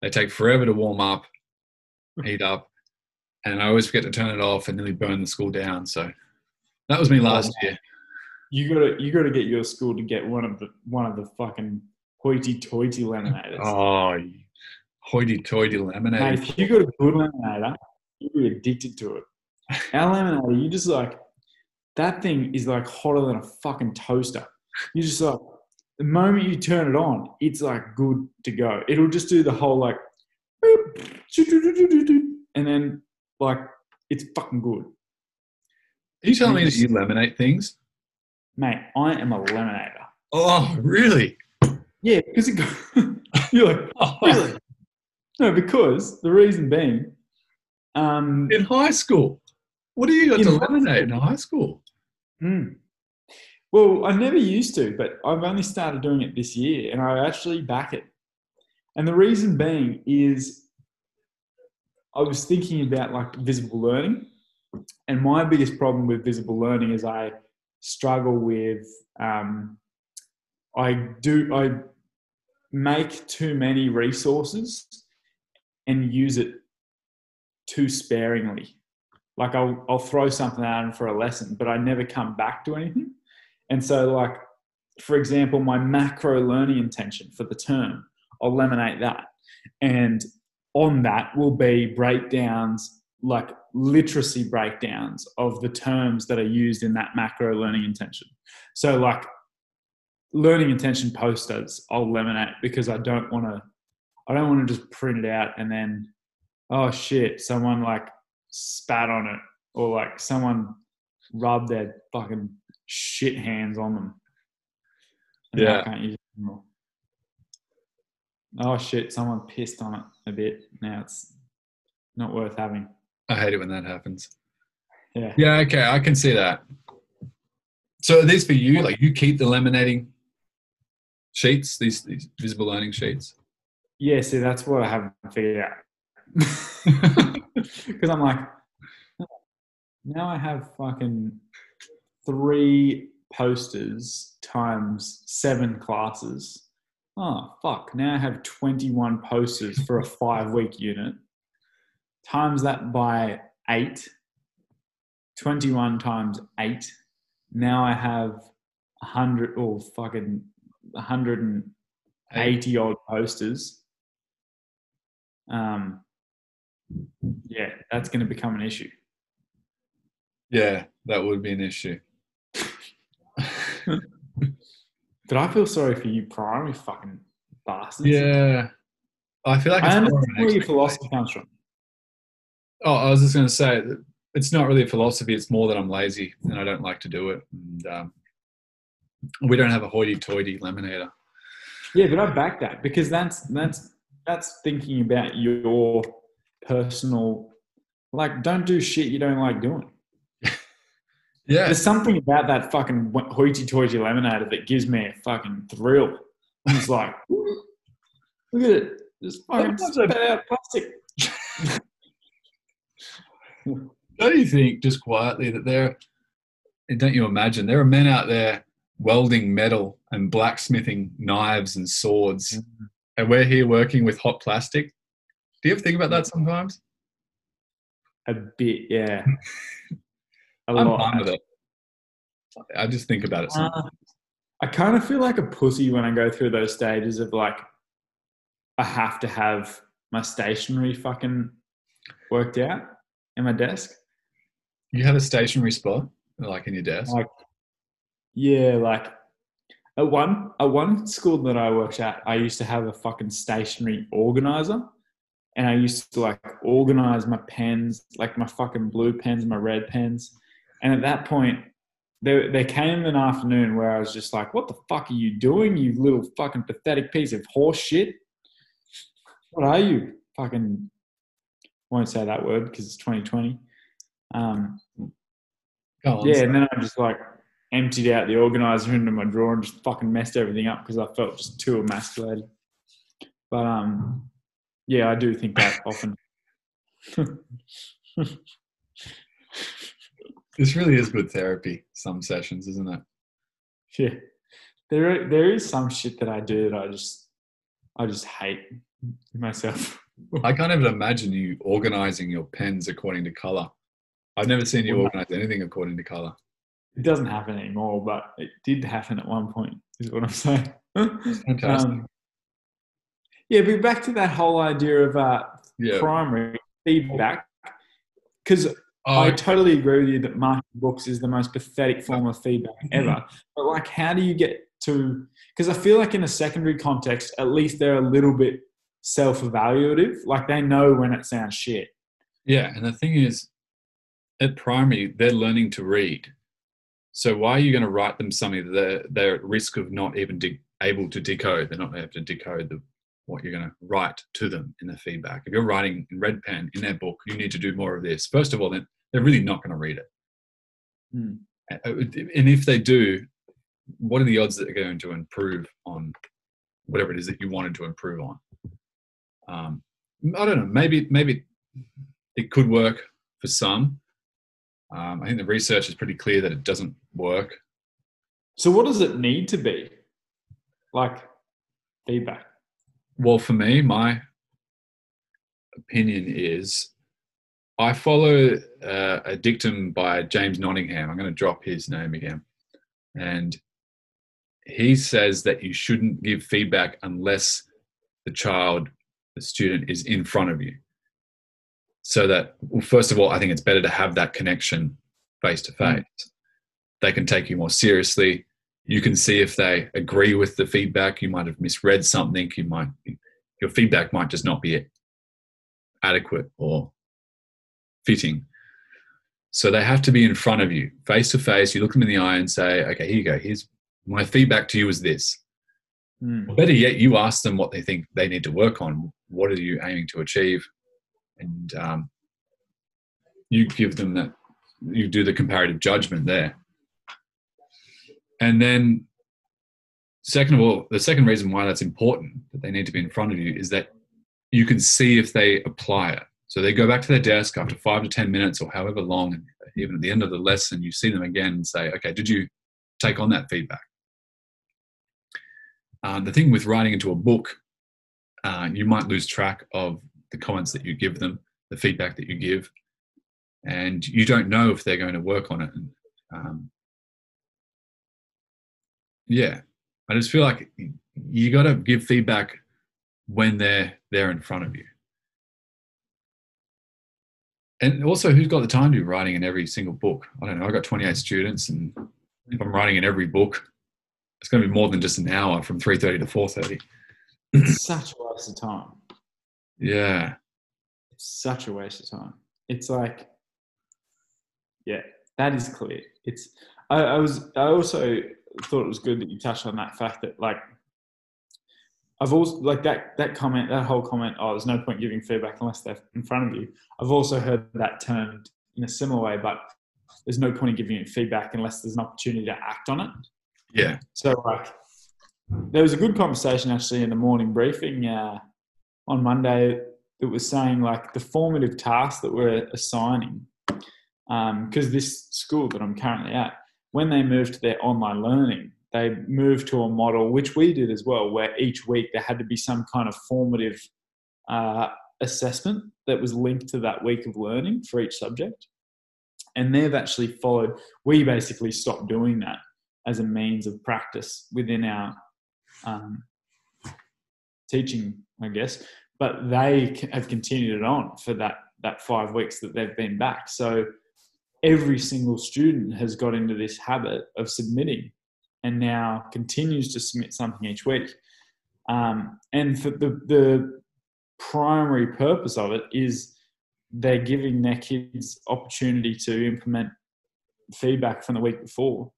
They take forever to warm up, heat up, and I always forget to turn it off and nearly burn the school down. So that was me last year. You gotta you gotta get your school to get one of the one of the fucking hoity-toity laminators. Oh, hoity-toity Mate, laminated. if you got a good laminator, eh, you'll be addicted to it. Our laminator, you just like that thing is like hotter than a fucking toaster. You just like the moment you turn it on, it's like good to go. It'll just do the whole like, and then like it's fucking good, Are you telling me that you laminate things? mate. I am a laminator. Oh, really? Yeah, because it go- you're like Oh, really no, because the reason being, um, In high school. What do you got to laminate in high school? Hmm. Well, I never used to, but I've only started doing it this year and I actually back it. And the reason being is I was thinking about like visible learning. And my biggest problem with visible learning is I struggle with, um, I do, I make too many resources and use it too sparingly like I'll I'll throw something at them for a lesson, but I never come back to anything. And so, like for example, my macro learning intention for the term, I'll laminate that, and on that will be breakdowns, like literacy breakdowns of the terms that are used in that macro learning intention. So, like learning intention posters, I'll laminate because I don't want to. I don't want to just print it out and then, oh shit, someone like spat on it or like someone rubbed their fucking shit hands on them. And Yeah. I can't use it anymore. Oh shit, someone pissed on it a bit. Now it's not worth having. I hate it when that happens. Yeah. Yeah, okay, I can see that. So are these for you? Like you keep the laminating sheets, these, these visible learning sheets? Yeah, see, that's what I haven't figured out. Because I'm like, now I have fucking three posters times seven classes. Oh, fuck. Now I have 21 posters for a five week unit. Times that by eight. 21 times eight. Now I have 100 or fucking 180 odd posters. Um, yeah, that's going to become an issue. Yeah, that would be an issue. but I feel sorry for you, primary fucking bastards? yeah. I feel like it's I understand where your philosophy comes from. Oh, I was just going to say, that it's not really a philosophy. It's more that I'm lazy and I don't like to do it. And um, we don't have a hoity-toity laminator. Yeah, but I back that because that's that's that's thinking about your personal. Like, don't do shit you don't like doing. Yeah, There's something about that fucking hoity-toity laminator that gives me a fucking thrill. I'm like, look at it, just fucking spat out plastic. don't you think just quietly that there? Don't you imagine there are men out there welding metal and blacksmithing knives and swords, and we're here working with hot plastic? Do you ever think about that sometimes? A bit, yeah. A I'm lot. fine with it. I just think about it. Sometimes. Uh, I kind of feel like a pussy when I go through those stages of like, I have to have my stationery fucking worked out in my desk. You have a stationary spot, like in your desk. Like, yeah, like at one at one school that I worked at, I used to have a fucking stationary organizer, and I used to like organize my pens, like my fucking blue pens, my red pens, and at that point, there, there came an afternoon where I was just like, what the fuck are you doing, you little fucking pathetic piece of horse shit? What are you? Fucking, won't say that word because it's 2020. Um, Go on, yeah, so- and then I'm just like emptied out the organizer into my drawer and just fucking messed everything up because I felt just too emasculated. But um, yeah, I do think that often. this really is good therapy. Some sessions, isn't it? yeah, there there is some shit that I do that I just I just hate myself. I can't even imagine you organizing your pens according to color. I've never seen you organize anything according to color. It doesn't happen anymore, but it did happen at one point. Is what I'm saying. Fantastic. Um, yeah, but back to that whole idea of uh, yeah. primary feedback, because Oh, I totally agree with you that marking books is the most pathetic form of feedback ever. But like, how do you get to? Because I feel like in a secondary context, at least they're a little bit self-evaluative. Like they know when it sounds shit. Yeah, and the thing is, at primary, they're learning to read. So why are you going to write them something that they're, they're at risk of not even de- able to decode? They're not able to decode the, what you're going to write to them in the feedback. If you're writing in red pen in their book, you need to do more of this. First of all, then they're really not going to read it. Uh, And if they do, what are the odds that they're going to improve on whatever it is that you wanted to improve on? Um, I don't know. Maybe maybe it could work for some. Um, I think the research is pretty clear that it doesn't work. So what does it need to be? Like feedback. Well, for me, my opinion is I follow uh, a dictum by James Nottingham. I'm going to drop his name again. And he says that you shouldn't give feedback unless the child, the student, is in front of you. So that, well, first of all, I think it's better to have that connection face to mm. face. They can take you more seriously. You can see if they agree with the feedback. You might have misread something. You might, your feedback might just not be adequate or fitting. So they have to be in front of you, face to face. You look them in the eye and say, okay, here you go. Here's my feedback to you is this. Mm. Or better yet, you ask them what they think they need to work on. What are you aiming to achieve? And um, you give them that, you do the comparative judgment there. And then, second of all, the second reason why that's important that they need to be in front of you is that you can see if they apply it. So they go back to their desk after five to 10 minutes or however long, and even at the end of the lesson, you see them again and say, okay, did you take on that feedback? Uh, the thing with writing into a book, uh, you might lose track of the comments that you give them, the feedback that you give, and you don't know if they're going to work on it. Um, yeah, I just feel like you got to give feedback when they're there in front of you. And also, who's got the time to be writing in every single book? I don't know. I've got 28 students, and if I'm writing in every book, it's going to be more than just an hour from 3.30 to 4.30. It's such a waste of time. Yeah. It's such a waste of time. It's like, yeah, that is clear. It's. I, I was. I also thought it was good that you touched on that fact that like. I've also like that that comment that whole comment. Oh, there's no point giving feedback unless they're in front of you. I've also heard that termed in a similar way, but there's no point in giving it feedback unless there's an opportunity to act on it. Yeah. So like, there was a good conversation actually in the morning briefing uh, on Monday that was saying like the formative tasks that we're assigning, because this school that I'm currently at, when they moved to their online learning, they moved to a model which we did as well, where each week there had to be some kind of formative uh, assessment that was linked to that week of learning for each subject. And they've actually followed. We basically stopped doing that as a means of practice within our um, teaching, I guess. But they have continued it on for that that five weeks that they've been back. So every single student has got into this habit of submitting, and now continues to submit something each week. Um, and for the the primary purpose of it is they're giving their kids opportunity to implement feedback from the week before.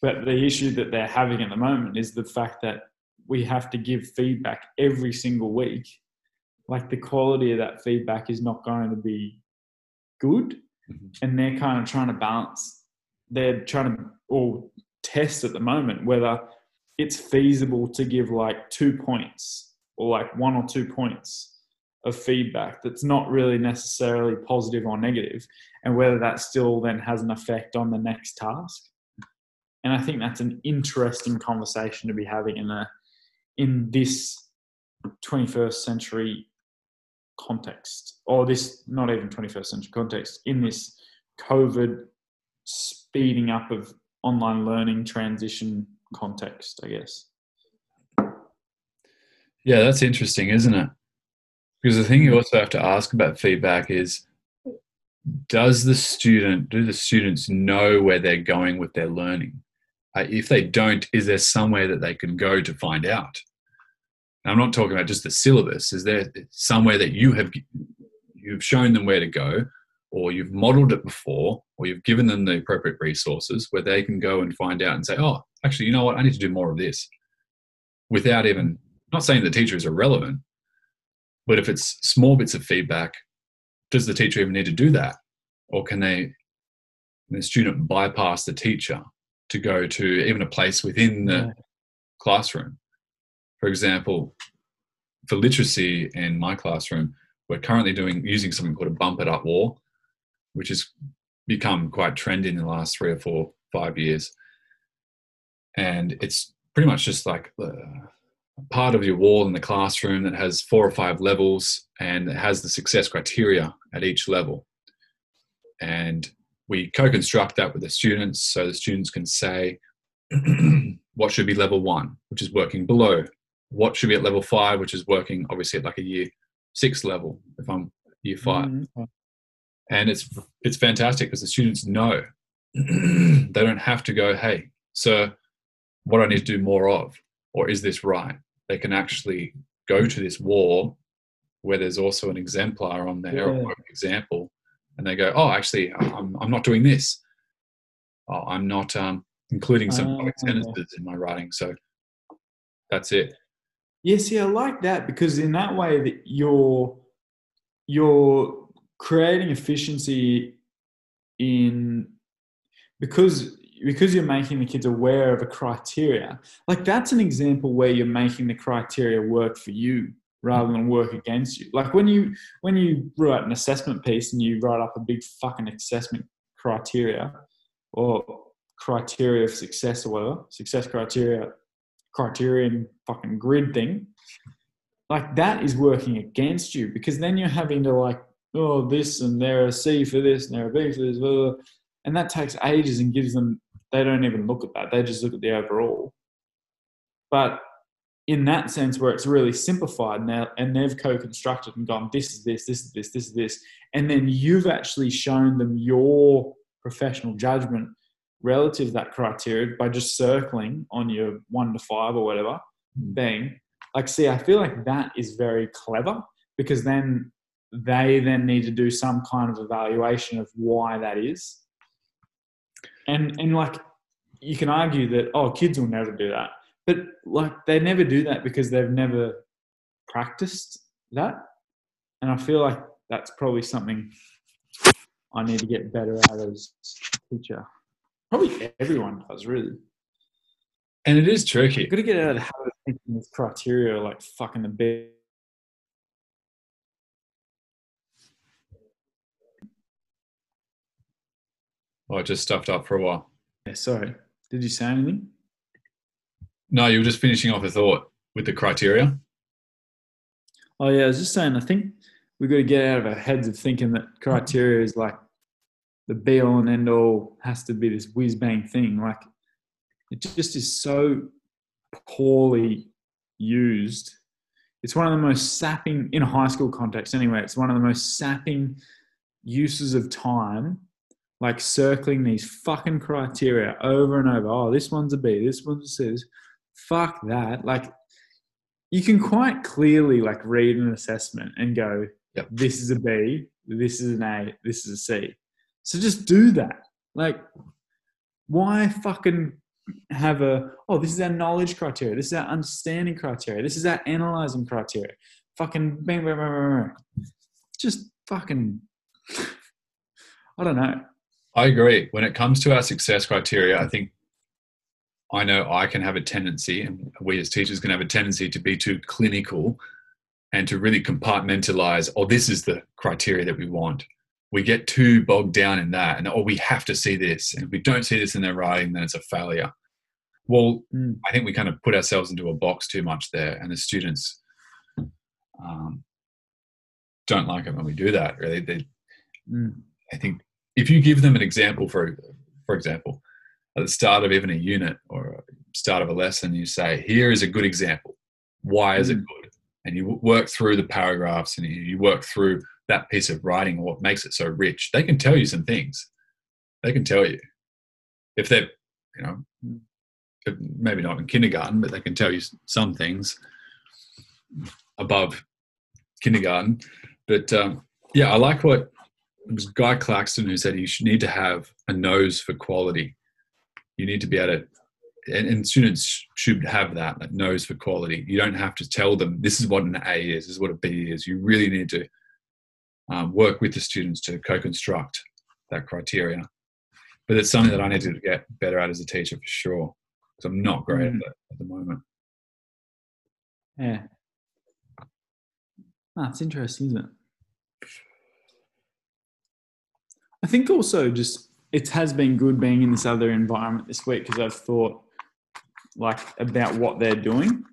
But the issue that they're having at the moment is the fact that we have to give feedback every single week. Like the quality of that feedback is not going to be good. Mm-hmm. And they're kind of trying to balance, they're trying to or test at the moment whether it's feasible to give like two points or like one or two points of feedback that's not really necessarily positive or negative and whether that still then has an effect on the next task and i think that's an interesting conversation to be having in a in this 21st century context or this not even 21st century context in this covid speeding up of online learning transition context i guess Yeah, that's interesting, isn't it? Because the thing you also have to ask about feedback is does the student do the students know where they're going with their learning? Uh, if they don't, is there somewhere that they can go to find out? And I'm not talking about just the syllabus. Is there somewhere that you have you've shown them where to go, or you've modeled it before, or you've given them the appropriate resources where they can go and find out and say, "Oh, actually, you know what? I need to do more of this," without even not saying the teacher is irrelevant, but if it's small bits of feedback, does the teacher even need to do that? Or can they, the student bypass the teacher to go to even a place within the classroom? For example, for literacy in my classroom, we're currently doing using something called a bump it up wall, which has become quite trendy in the last three or four, five years. And it's pretty much just like uh, part of your wall in the classroom that has four or five levels and it has the success criteria at each level. And we co construct that with the students so the students can say what should be level one, which is working below, what should be at level five, which is working obviously at like a year six level if I'm year 5 Mm, and it's it's fantastic because the students know they don't have to go hey sir what do i need to do more of or is this right? They can actually go to this wall where there's also an exemplar on there Yeah. or an example and they go oh actually i'm, I'm not doing this. Oh, i'm not um, including some public sentences in my writing. So that's it Yeah, see, I like that because in that way that you're you're creating efficiency in because because you're making the kids aware of a criteria. Like that's an example where you're making the criteria work for you rather than work against you. Like when you when you write an assessment piece and you write up a big fucking assessment criteria or criteria of success or whatever, success criteria criterion fucking grid thing. Like that is working against you because then you're having to like oh this and they're a c for this and they're a b for this blah, blah. and that takes ages and gives them they don't even look at that. They just look at the overall. But in that sense where it's really simplified now and they've co-constructed and gone this is this this is this this is this. And then you've actually shown them your professional judgment relative to that criteria by just circling on your one to five or whatever hmm. bang like see i feel like that is very clever because then they then need to do some kind of evaluation of why that is. And and like you can argue that oh kids will never do that but like they never do that because they've never practiced that. And i feel like that's probably something i need to get better at as a teacher probably everyone does really and it is tricky You've got to get out of the habit of thinking this criteria like fucking the bed. oh I just stuffed up for a while Yeah, sorry. Did you say anything? no you were just finishing off a thought with the criteria Oh yeah, I was just saying. I think we've got to get out of our heads of thinking that criteria is like the be all and end all. Has to be this whiz bang thing. Like it just is so poorly used. It's one of the most sapping in a high school context. Anyway, it's one of the most sapping uses of time. Like circling these fucking criteria over and over. Oh, this one's a B. This one's a C. This- Fuck that. Like you can quite clearly like read an assessment and go, Yep. this is a B, this is an A, this is a C. So just do that. Like, why fucking have a oh this is our knowledge criteria, this is our understanding criteria, this is our analyzing criteria. Fucking bang bang bang bang. bang. Just fucking. I don't know. I agree. When it comes to our success criteria, I think I know I can have a tendency, and we as teachers can have a tendency to be too clinical and to really compartmentalize, oh, this is the criteria that we want. We get too bogged down in that, and oh, we have to see this. And if we don't see this in their writing, then it's a failure. Well, Mm. I think we kind of put ourselves into a box too much there, and the students um, don't like it when we do that. Really, they, Mm. I think if you give them an example, for for example, at the start of even a unit or start of a lesson, you say, "Here is a good example. Why is it Mm. good?" And you work through the paragraphs and you work through that piece of writing, or what makes it so rich. They can tell you some things. They can tell you if they're, you know, maybe not in kindergarten, but they can tell you some things above kindergarten. But um, yeah, I like what it was Guy Claxton who said you should need to have a nose for quality. You need to be able to, and students should have that, that nose for quality. You don't have to tell them this is what an A is, this is what a B is. You really need to um, work with the students to co-construct that criteria. But it's something that I need to get better at as a teacher for sure, because I'm not great Mm. at it at the moment. Yeah. that's interesting, isn't it? I think also just it has been good being in this other environment this week because I've thought like about what they're doing.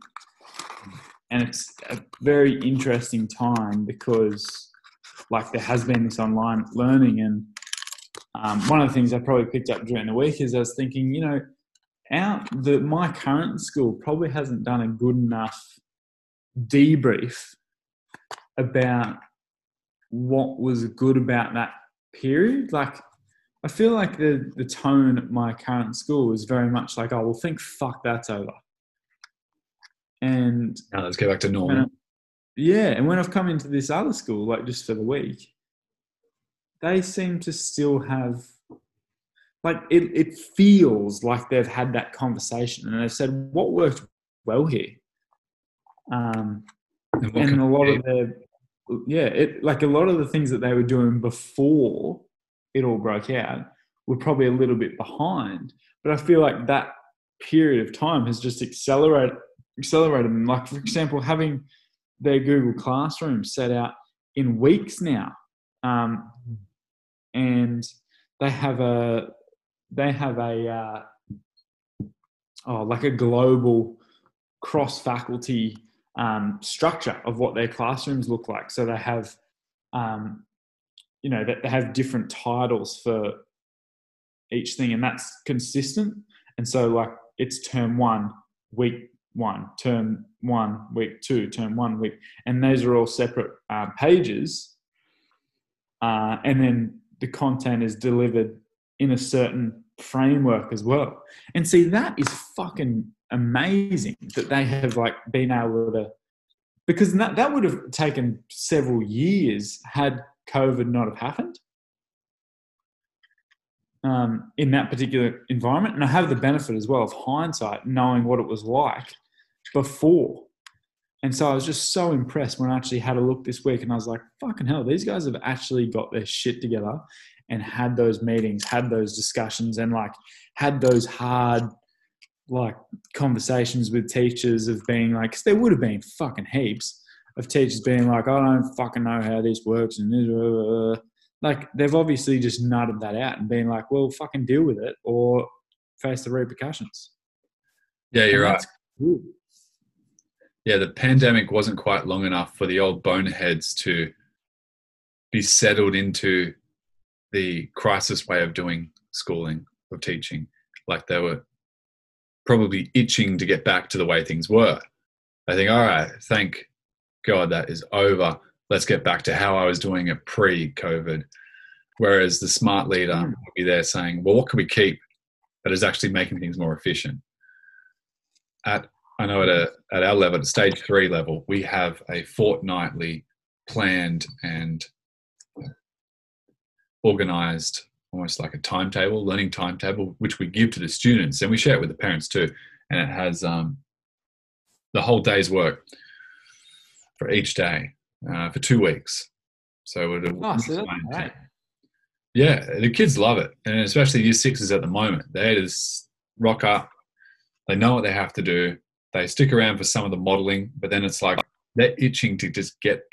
And it's a very interesting time because like there has been this online learning and um, one of the things I probably picked up during the week is I was thinking, you know, our the my current school probably hasn't done a good enough debrief about what was good about that period. Like, I feel like the the tone at my current school is very much like, oh, well, think fuck that's over. And Now let's go back to normal. Yeah, and when I've come into this other school, like just for the week, they seem to still have like it, it feels like they've had that conversation and they've said what worked well here. Um, And and a lot of the yeah it like a lot of the things that they were doing before it all broke out were probably a little bit behind but i feel like that period of time has just accelerated accelerated them. Like for example having their google classroom set out in weeks now um, and they have a they have a uh, oh like a global cross faculty um, structure of what their classrooms look like. So they have, um, you know, that they have different titles for each thing, and that's consistent. And so, like, it's term one, week one, term one, week two, term one, week, and those are all separate uh, pages. Uh, and then the content is delivered in a certain framework as well. And see, that is fucking amazing that they have like been able to because that, that would have taken several years had covid not have happened um, in that particular environment and i have the benefit as well of hindsight knowing what it was like before and so i was just so impressed when i actually had a look this week and i was like fucking hell these guys have actually got their shit together and had those meetings had those discussions and like had those hard like conversations with teachers of being like, 'cause there would have been fucking heaps of teachers being like, I don't fucking know how this works, and this, uh, uh, uh." like they've obviously just nutted that out and being like, well, fucking deal with it or face the repercussions. Yeah, you're And right. cool. Yeah, the pandemic wasn't quite long enough for the old boneheads to be settled into the crisis way of doing schooling or teaching. Like they were probably itching to get back to the way things were. I think, all right, thank God that is over. Let's get back to how I was doing it pre COVID. Whereas the smart leader Mm. would be there saying, well, what can we keep that is actually making things more efficient? At I know at a at our level, at stage three level, we have a fortnightly planned and organized almost like a timetable, learning timetable, which we give to the students and we share it with the parents too. And it has um, the whole day's work for each day uh, for two weeks. So it Oh, so great. yeah, the kids love it, and especially year sixes at the moment. They just rock up. They know what they have to do. They stick around for some of the modeling, but then it's like they're itching to just get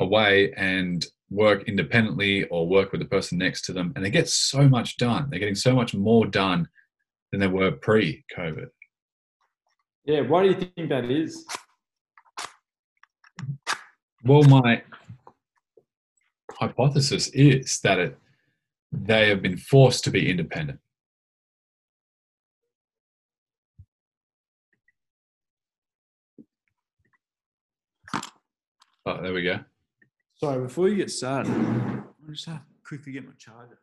away and work independently or work with the person next to them, and they get so much done. They're getting so much more done than they were pre-COVID. Yeah, why do you think that is? Well, my hypothesis is that it, they have been forced to be independent. Oh, there we go. Sorry, before you get started, I'll just have to quickly get my charger.